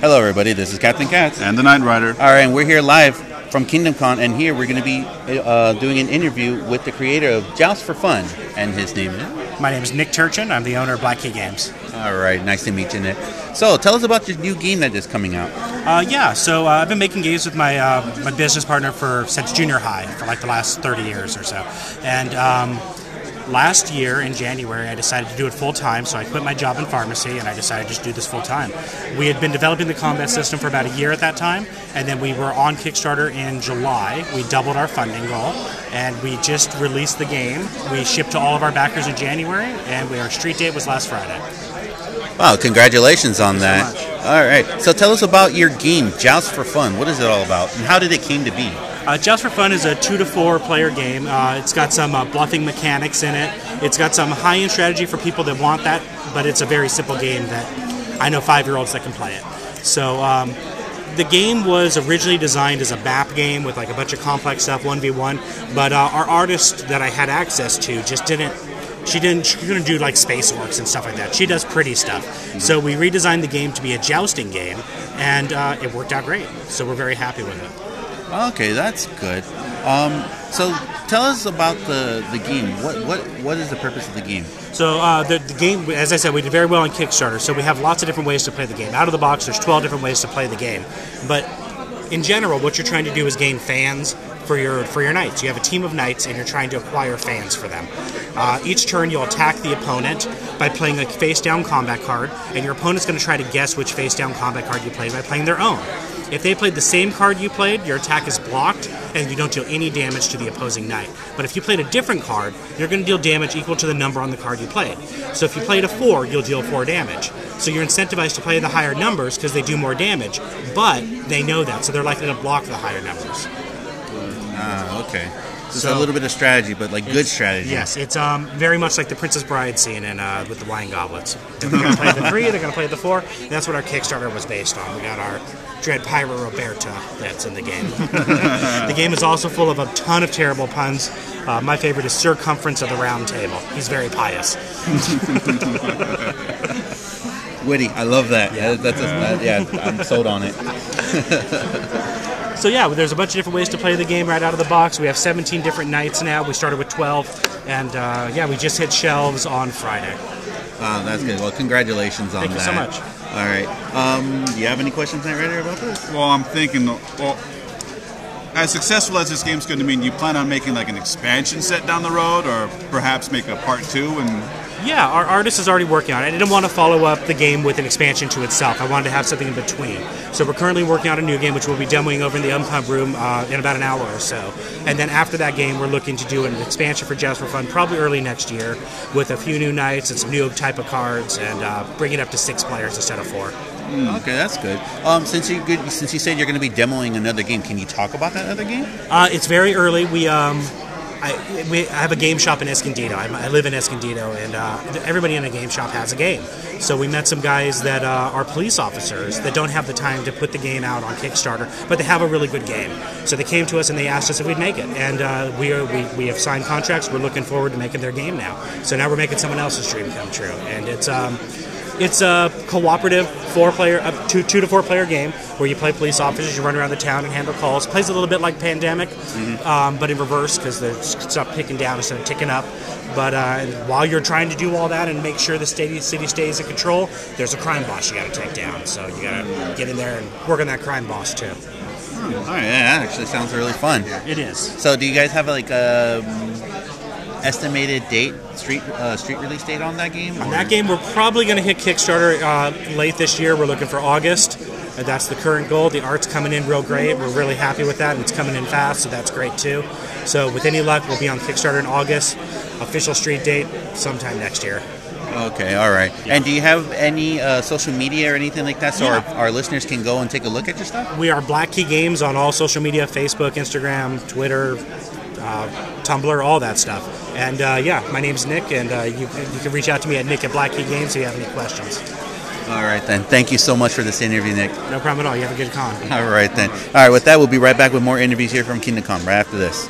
Hello, everybody. This is Captain Katz. And the Night Rider. All right, and we're here live from Kingdom Con, and here we're going to be uh, doing an interview with the creator of Joust for Fun, and his name is. My name is Nick Turchin. I'm the owner of Black Key Games. All right, nice to meet you, Nick. So, tell us about your new game that is coming out. Uh, yeah, so uh, I've been making games with my uh, my business partner for since junior high for like the last 30 years or so, and. Um, last year in January, I decided to do it full time, so I quit my job in pharmacy and I decided to just do this full time. We had been developing the combat system for about a year at that time, and then we were on Kickstarter in July. We doubled our funding goal, and we just released the game. We shipped to all of our backers in January, and we, our street date was last Friday. Wow, congratulations on that. so all right, so tell us about your game, Joust for Fun. What is it all about, and how did it came to be? Uh, Joust for Fun is a two to four player game. Uh, it's got some uh, bluffing mechanics in it. It's got some high end strategy for people that want that, but it's a very simple game that I know five year olds that can play it. So um, the game was originally designed as a BAP game with like a bunch of complex stuff, one v one. But uh, our artist that I had access to just didn't. She didn't. She couldn't do like space orcs and stuff like that. She does pretty stuff. So we redesigned the game to be a jousting game, and uh, it worked out great. So we're very happy with it. Okay, that's good. Um, so, tell us about the, the game. What what what is the purpose of the game? So uh, the, the game, as I said, we did very well on Kickstarter. So we have lots of different ways to play the game. Out of the box, there's 12 different ways to play the game. But in general, what you're trying to do is gain fans for your for your knights. You have a team of knights, and you're trying to acquire fans for them. Uh, each turn, you'll attack the opponent by playing a face down combat card, and your opponent's going to try to guess which face down combat card you played by playing their own. If they played the same card you played, your attack is blocked and you don't deal any damage to the opposing knight. But if you played a different card, you're going to deal damage equal to the number on the card you played. So if you played a 4, you'll deal 4 damage. So you're incentivized to play the higher numbers because they do more damage, but they know that, so they're likely to block the higher numbers. Ah, okay. So, So- it's a little bit of strategy, but like good strategy. Yes, it's um, very much like the Princess Bride scene in, uh, with the wine goblets. They're going to play the three, they're going to play the four. That's what our Kickstarter was based on. We got our Dread Pyro Roberta that's in the game. the game is also full of a ton of terrible puns. Uh, my favorite is Circumference of the Round Table. He's very pious. Witty. I love that. Yeah, that's a, that, yeah. I'm sold on it. So yeah, there's a bunch of different ways to play the game right out of the box. We have 17 different knights now. We started with 12, and uh, yeah, we just hit shelves on Friday. Uh, that's good. Well, congratulations on Thank you that. so much. All right. Um, do you have any questions, Night Rider, about this? Well, I'm thinking, well, as successful as this game's going to be, do you plan on making like an expansion set down the road, or perhaps make a part two? And Yeah, our artist is already working on it. I didn't want to follow up the game with an expansion to itself. I wanted to have something in between. So we're currently working on a new game, which we'll be demoing over in the Unpub room uh, in about an hour or so. And then after that game, we're looking to do an expansion for Joust for Fun, probably early next year, with a few new knights and some new type of cards, and uh, bring it up to six players instead of four. Okay, that's good. Um, since you since you said you're going to be demoing another game, can you talk about that other game? Uh, it's very early. We um, I, we, I have a game shop in Escondido. I, I live in Escondido, and uh, everybody in a game shop has a game. So we met some guys that uh, are police officers that don't have the time to put the game out on Kickstarter, but they have a really good game. So they came to us and they asked us if we'd make it, and uh, we, are, we we have signed contracts. We're looking forward to making their game now. So now we're making someone else's dream come true, and it's. Um, it's a cooperative four-player, uh, two, two to four-player game where you play police officers. You run around the town and handle calls. Plays a little bit like Pandemic, um, but in reverse because the stuff ticking down instead of ticking up. But uh, while you're trying to do all that and make sure the city, city stays in control, there's a crime boss you got to take down. So you got to get in there and work on that crime boss too. All right, yeah, that actually sounds really fun. It is. So, do you guys have like a estimated date, street uh, street release date on that game? On that game, we're probably going to hit Kickstarter uh, late this year. We're looking for August. And that's the current goal. The art's coming in real great. We're really happy with that, and it's coming in fast, so that's great too. So, with any luck, we'll be on Kickstarter in August. Official street date sometime next year. Okay, all right. And do you have any uh, social media or anything like that, so Yeah. our, our listeners can go and take a look at your stuff? We are Black Key Games on all social media Facebook, Instagram, Twitter, uh, Tumblr, all that stuff. And uh, yeah, my name's Nick, and uh, you, you can reach out to me at Nick at Black Key Games if you have any questions. All right, then. Thank you so much for this interview, Nick. No problem at all. You have a good con. All right, then. All right, with that, we'll be right back with more interviews here from Kingdom Come right after this.